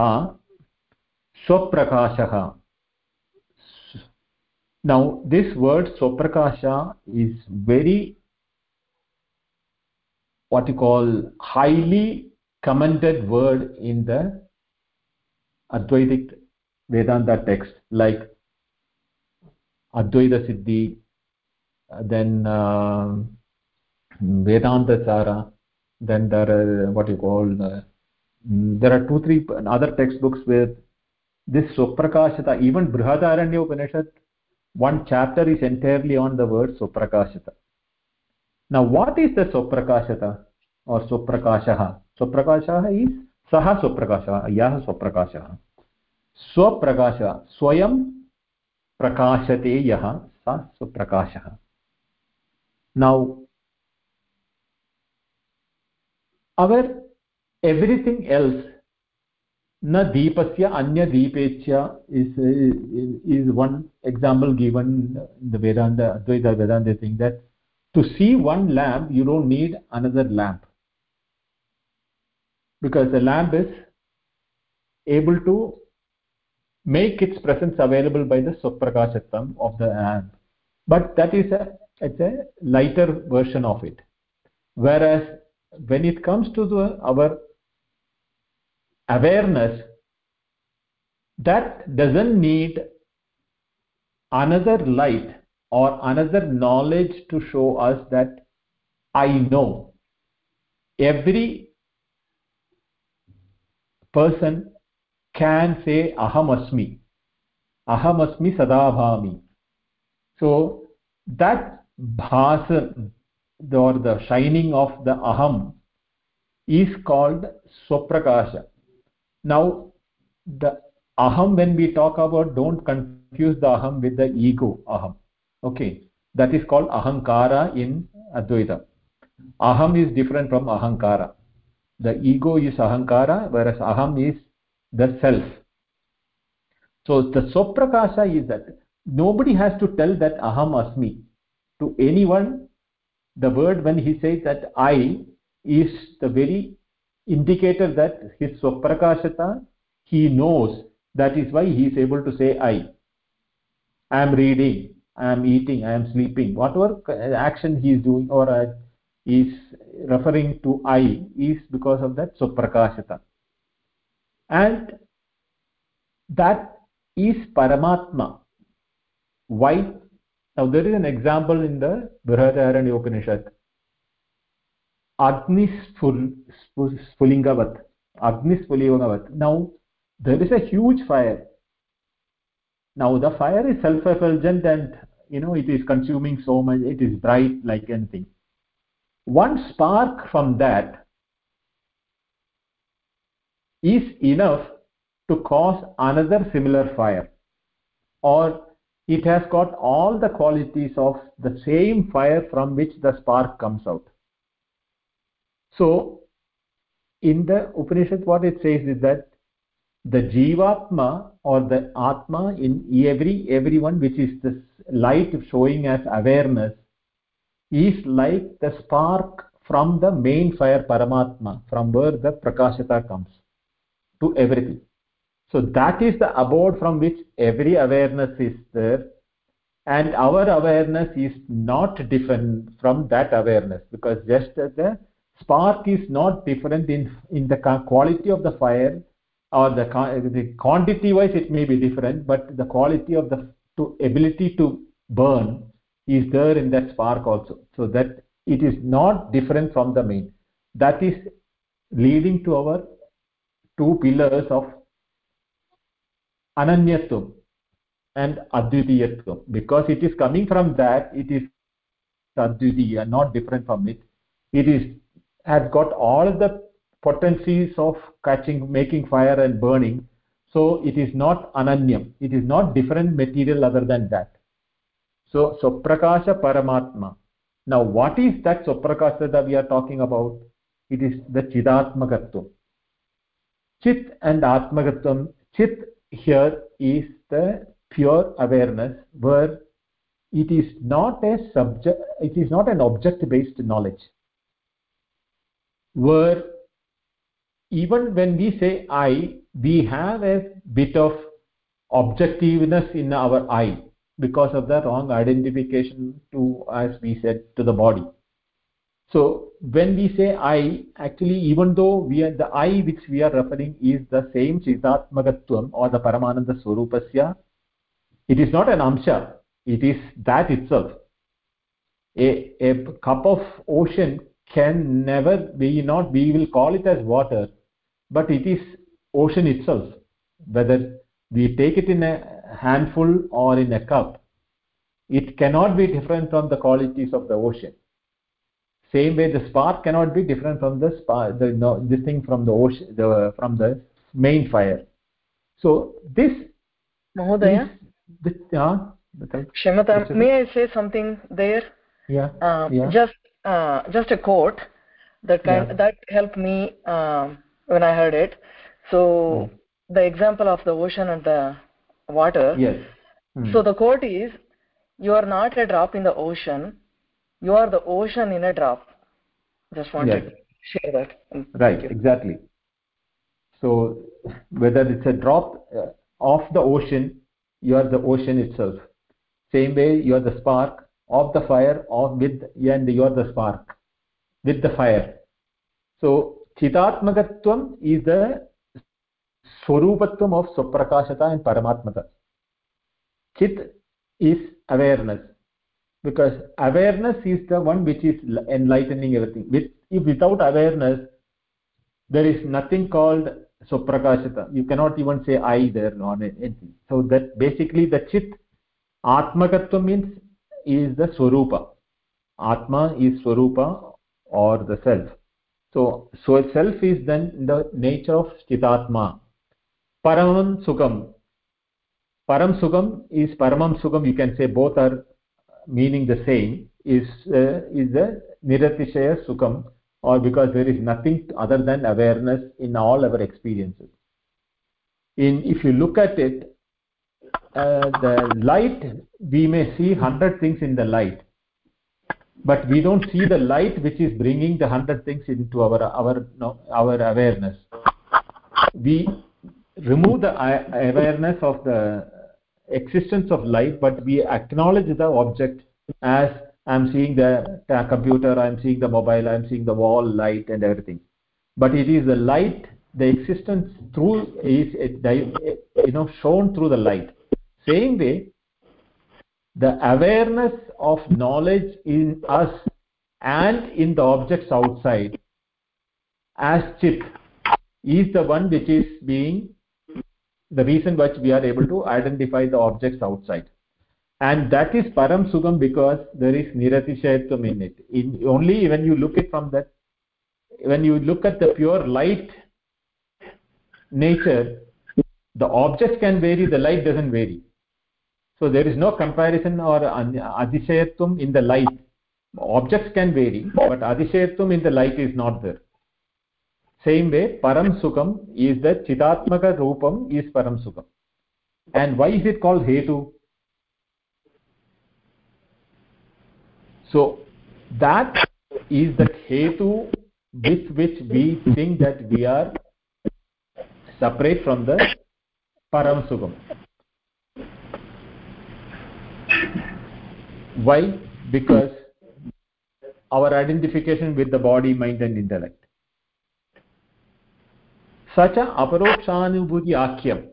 स्वप्रकाशः now this word स्वप्रकाश is very what you call highly commended word in the advaitic vedanta text like advaita siddhi then uh, vedanta sara then there are what you call uh, there are two three other textbooks with this swaprakashata even brihadaranya upanishad one chapter is entirely on the word swaprakashata now, what is the suprakashata or suprakashah suprakashah is suprakashah स्वप्रकाश स्वयं प्रकाशते यः स स्वप्रकाशः now our everything else न दीपस्य अन्यदीपेच्छ is is one example given the Vedanta Advaita Vedanta thing that to see one lamp you don't need another lamp. Because the lamp is able to make its presence available by the swaprakashatam of the lamp. But that is a it's a lighter version of it. Whereas when it comes to the our awareness that doesn't need another light or another knowledge to show us that i know. Every person can say aham asmi. Aham asmi sada bhami. So that bhasa or the shining of the aham is called swaprakasha now the aham when we talk about don't confuse the aham with the ego aham okay. That is called ahankara in advaita. Aham is different from ahankara. The ego is ahankara whereas aham is the self. So the swaprakasha is that nobody has to tell that aham asmi to anyone the word when he says that i is the very indicator that his swaprakashata he knows. That is why he is able to say i. I am reading i am eating i am sleeping. Whatever action he is doing or uh, is referring to i is because of that swaprakashata and that is paramatma. Why? Now there is an example in the brihadaranya upanishad. Agnisfulingavat agnisfulingavat now there is a huge fire now the fire is self effulgent and you know it is consuming so much it is bright like anything. One spark from that is enough to cause another similar fire. Or it has got all the qualities of the same fire from which the spark comes out. So in the upanishad what it says is that the jivatma or the atma in every everyone which is this light showing as awareness is like the spark from the main fire paramatma from where the prakashata comes to everything. So that is the abode from which every awareness is there. And our awareness is not different from that awareness because just the spark is not different in in the quality of the fire or the, the quantity wise it may be different but the quality of the to ability to burn is there in that spark also. So that it is not different from the main. That is leading to our two pillars of ananyatvam and advitiyatvam because it is coming from that it is advitiya not different from it. It is has got all the potencies of catching making fire and burning. So it is not ananyam. It is not different material other than that. So swaprakasha paramatma. Now what is that swaprakasha that we are talking about? It is the chidatmakatvam chit and atmakatvam chit here is the pure awareness where it is not a subject it is not an object based knowledge. Where even when we say i we have a bit of objectiveness in our i because of the wrong identification to as we said to the body. So when we say i actually even though we are the i which we are referring is the same chidatmakatvam or the paramananda swarupasya it is not an amsha. It is that itself. A, a cup of ocean can never be not we will call it as water but it is ocean itself whether we take it in a handful or in a cup it cannot be different from the qualities of the ocean same way the spark cannot be different from the spark the no, this thing from the ocean the from the main fire so this mahodaya this, uh, Kshamatam, may I say something there? Yeah. Uh, yeah. Just uh, just a quote that kind Yeah. that helped me um, when I heard it. So Mm. the example of the ocean and the water. yes Hmm. So the quote is, "You are not a drop in the ocean. You are the ocean in a drop." Just wanted Yes. to share that. Right exactly so whether it's a drop uh, of the ocean you are the ocean itself same way you are the spark of the fire or with and you are the spark with the fire so chidatmakatvam is the swarupatvam of swaprakashata and paramatmata chit is awareness. Because awareness is the one which is enlightening everything. If without awareness there is nothing called swaprakashata. You cannot even say i there or anything. So that basically the chit atmakatva means is the swarupa. Atma is swarupa or the self so so self is then the nature of chitatma. Paramam sukham param sukham is paramam sukham you can say both are meaning the same is uh, is the niratishaya sukham or because there is nothing other than awareness in all our experiences. In if you look at it uh, the light we may see 100 things in the light but we don't see the light which is bringing the 100 things into our our no, our awareness. We remove the awareness of the existence of light but we acknowledge the object as i'm seeing the computer i'm seeing the mobile i'm seeing the wall light and everything. But it is the light the existence through is you know shown through the light. Same way the awareness of knowledge in us and in the objects outside as chit is the one which is being the reason which we are able to identify the objects outside. And that is param sukham because there is niratishayatvam in it in only when you look it from that when you look at the pure light nature the objects can vary the light doesn't vary so there is no comparison or atishayatvam in the light. Objects can vary but atishayatvam in the light is not there. Same way param sukham is the chitatmaka roopam is param sukham and why is it called hetu? So that is the hetu with which we think that we are separate from the param sukham why? Because our identification with the body mind and intellect. Such a aparokshanubhuti akyam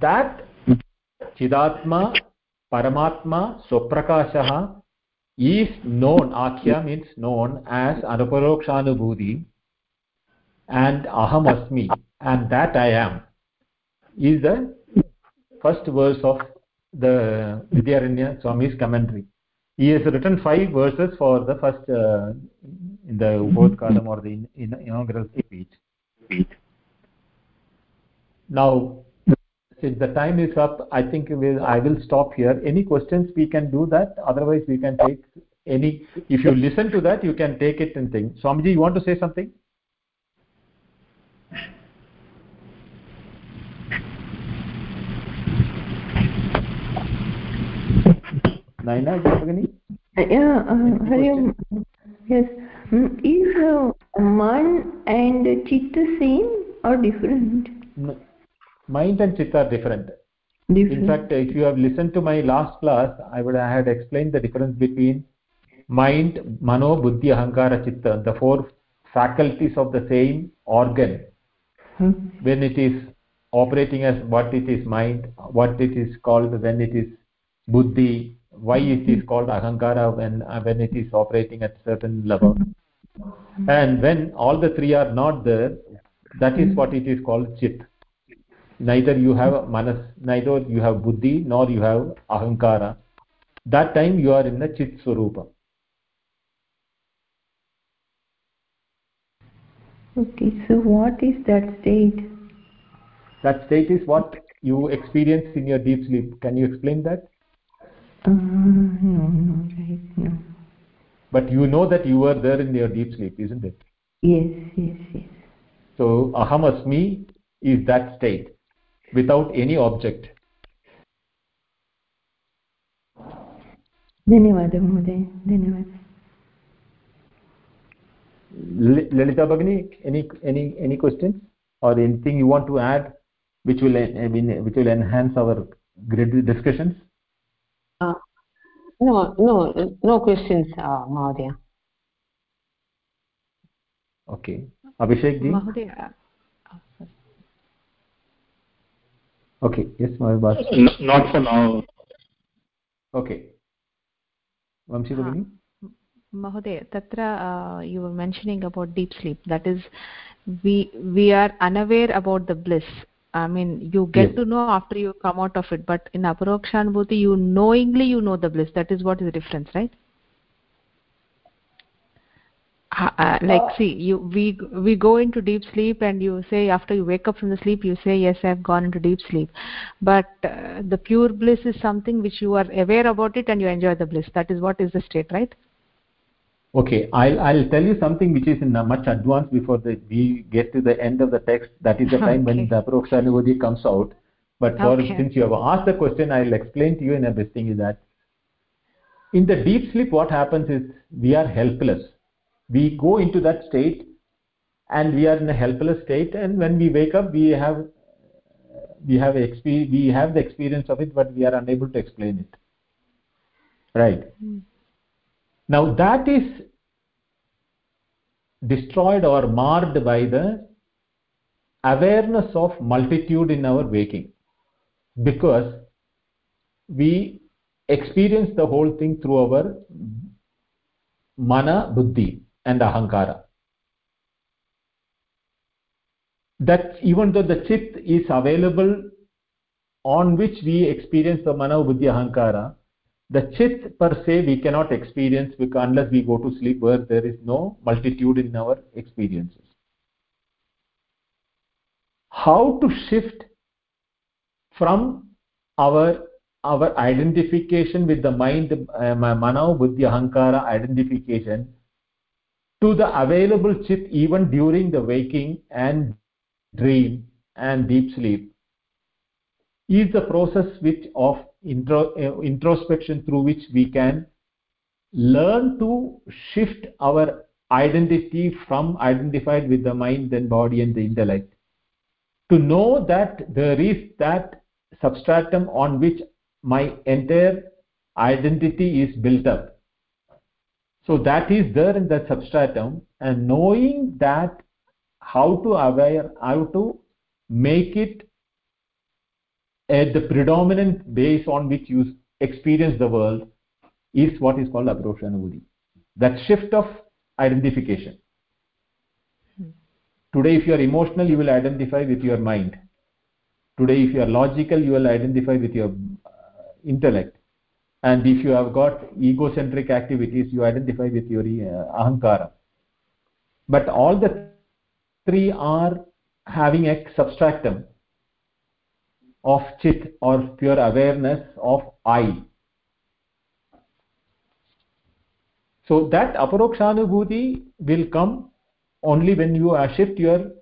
that chidatma paramatma soprakasaha is known akya means known as anaparokshanubhuti and aham asmi. And that i am is the first verse of the vidyaranya swami's commentary. He has written five verses for the first uh, in the ubodhkalam or the in, in, inaugural speech. Now since the time is up i think we'll, i will stop here. Any questions we can do that. Otherwise we can take any if you listen to that you can take it and think. Swamiji you want to say something naina bhagini yeah uh, hari om yes is uh, man and chitta same or different no mind and chitta are different. different. in fact if you have listened to my last class i would i had explained the difference between mind mano buddhi ahankara chitta the four faculties of the same organ hmm. when it is operating as what it is mind what it is called when it is buddhi why it is called ahankara when uh, when it is operating at certain level. And when all the three are not there that is what it is called chit. Neither you have manas neither you have buddhi nor you have ahankara. That time you are in the chit swarupa. Okay so what is that state? That state is what you experience in your deep sleep. Can you explain that uh, no no right no but you know that you were there in your deep sleep isn't it yes yes yes so aham asmi is that state without any object धन्यवादः महोदय धन्यवादः lalita bagini any any any questions or anything you want to add which will i mean which will enhance our grid discussions uh, No no no questions uh, mahodaya okay. Abhishek ji? Mahodaya okay. Yes mahabhat not for now. Okay. Vamshi Bhagini mahoday tatra uh, you were mentioning about deep sleep. That is we we are unaware about the bliss i mean you get Yes. to know after you come out of it but in aparokshanubhuti you knowingly you know the bliss. That is what is the difference right? Uh, like see you we we go into deep sleep and you say after you wake up from the sleep you say yes i've gone into deep sleep. But uh, the pure bliss is something which you are aware about it and you enjoy the bliss. That is what is the state right okay i'll i'll tell you something which is in a much advance before the, we get to the end of the text. That is the time Okay. when the aparokshanubhuti comes out. But for Okay. since you have asked the question i'll explain to you in a this thing is that in the deep sleep what happens is we are helpless. We go into that state and we are in a helpless state. And when we wake up we have we have we have the experience of it but we are unable to explain it. Right hmm. Now that is destroyed or marred by the awareness of multitude in our waking. Because we experience the whole thing through our mana buddhi and ahankara. That even though the chit is available on which we experience the mana buddhi ahankara the chit per se we cannot experience because unless we go to sleep where there is no multitude in our experiences. How to shift from our our identification with the mind uh, mana buddhi ahankara identification to the available chit even during the waking and dream and deep sleep is the process which of intro, uh, introspection through which we can learn to shift our identity from identified with the mind and body and the intellect. To know that there is that substratum on which my entire identity is built up. So that is there in that substratum and knowing that how to aware how to make it at the predominant base on which you experience the world is what is called aparokshanubhuti that shift of identification. Today if you are emotional you will identify with your mind. Today if you are logical you will identify with your uh, intellect. And if you have got egocentric activities you identify with your uh, ahankara. But all the three are having a substratum of chit or pure awareness of i. So that aparokshanubhuti will come only when you uh, shift your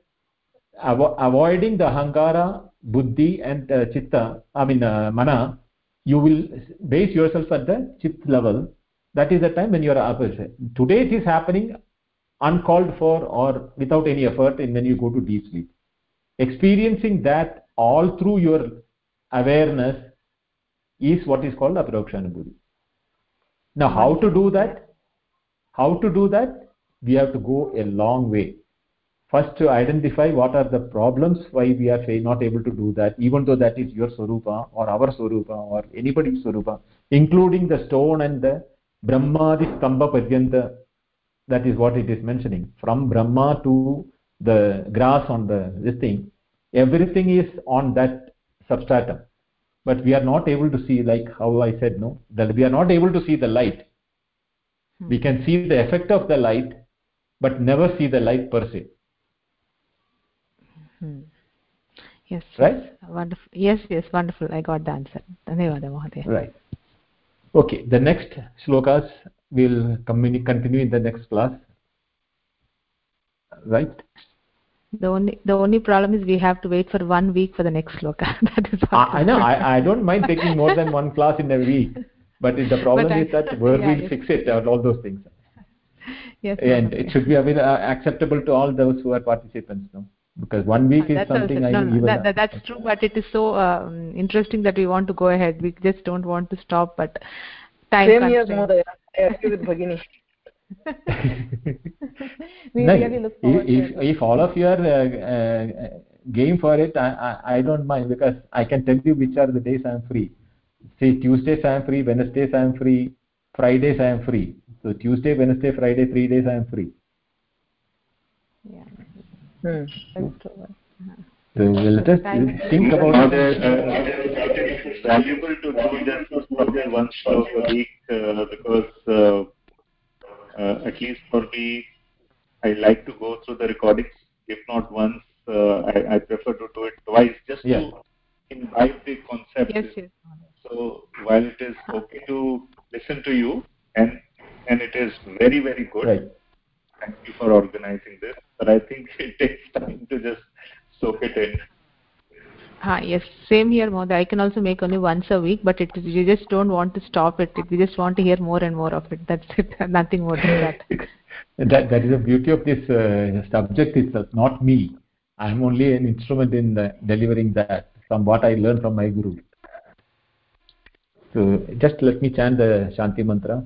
avo avoiding the ahankara buddhi and uh, chitta i mean uh, mana you will base yourself at the chit level. That is the time when you are opposite today it is happening uncalled for or without any effort and when you go to deep sleep. Experiencing that all through your awareness is what is called aparokshanubhuti now how to do that? How to do that? We have to go a long way. First to identify what are the problems why we are not able to do that even though that is your swarupa or our swarupa or anybody's swarupa including the stone and the brahmadi stambha paryanta. That is what it is mentioning. From brahma to the grass on the this thing everything is on that substratum. But we are not able to see like how i said no that we are not able to see the light. Hmm. we can see the effect of the light but never see the light per se. Hmm. yes right? Yes. wonderful. Yes yes wonderful. I got the answer. Dhanyawad mahodaya right. Okay the next shlokas will continue in the next class. Right the only the only problem is we have to wait for one week for the next sloka that is I, I know I, I don't mind taking more than one class in a week but the problem I, is that where yeah, we'll yes. fix it and all those things yes and it should be available, uh, acceptable to all those who are participants no? because one week uh, is that's something also, I no, know no, even that, that, that's true but it is so um, interesting that we want to go ahead we just don't want to stop but time same here constraints. Modaya. i agree with bhagini we no, really look forward if, to if, if all of you are uh, uh, game for it I, I, I don't mind because i can tell you which are the days i am free. See tuesdays i am free wednesdays i am free fridays i am free. So tuesday wednesday friday three days i am free. Yeah. Hmm. that's true so let us think about now there, uh, it is valuable to do just probably one slot a week uh, because uh, uh, at least for me I like to go through the recordings. If not once, uh, I, I, prefer to do it twice just yeah. to imbibe the concept. Yes, yes. So while it is okay to listen to you, and and it is very very good. Right. Thank you for organizing this, but I think it takes time to just soak it in. Ah, yes, same here, Mother. I can also make only once a week, but it, we just don't want to stop it. We just want to hear more and more of it. That's it. Nothing more than that. that that is the beauty of this uh, subject itself, not me. I am only an instrument in the, delivering that from what I learned from my guru. So just let me chant the Shanti mantra.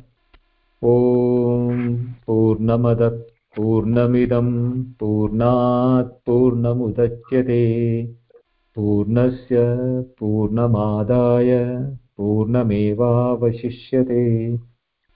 ॐ पूर्णमद पूर्णमिदं पूर्णात् पूर्णमुदच्यते पूर्णस्य पूर्णमादाय पूर्णमेवावशिष्यते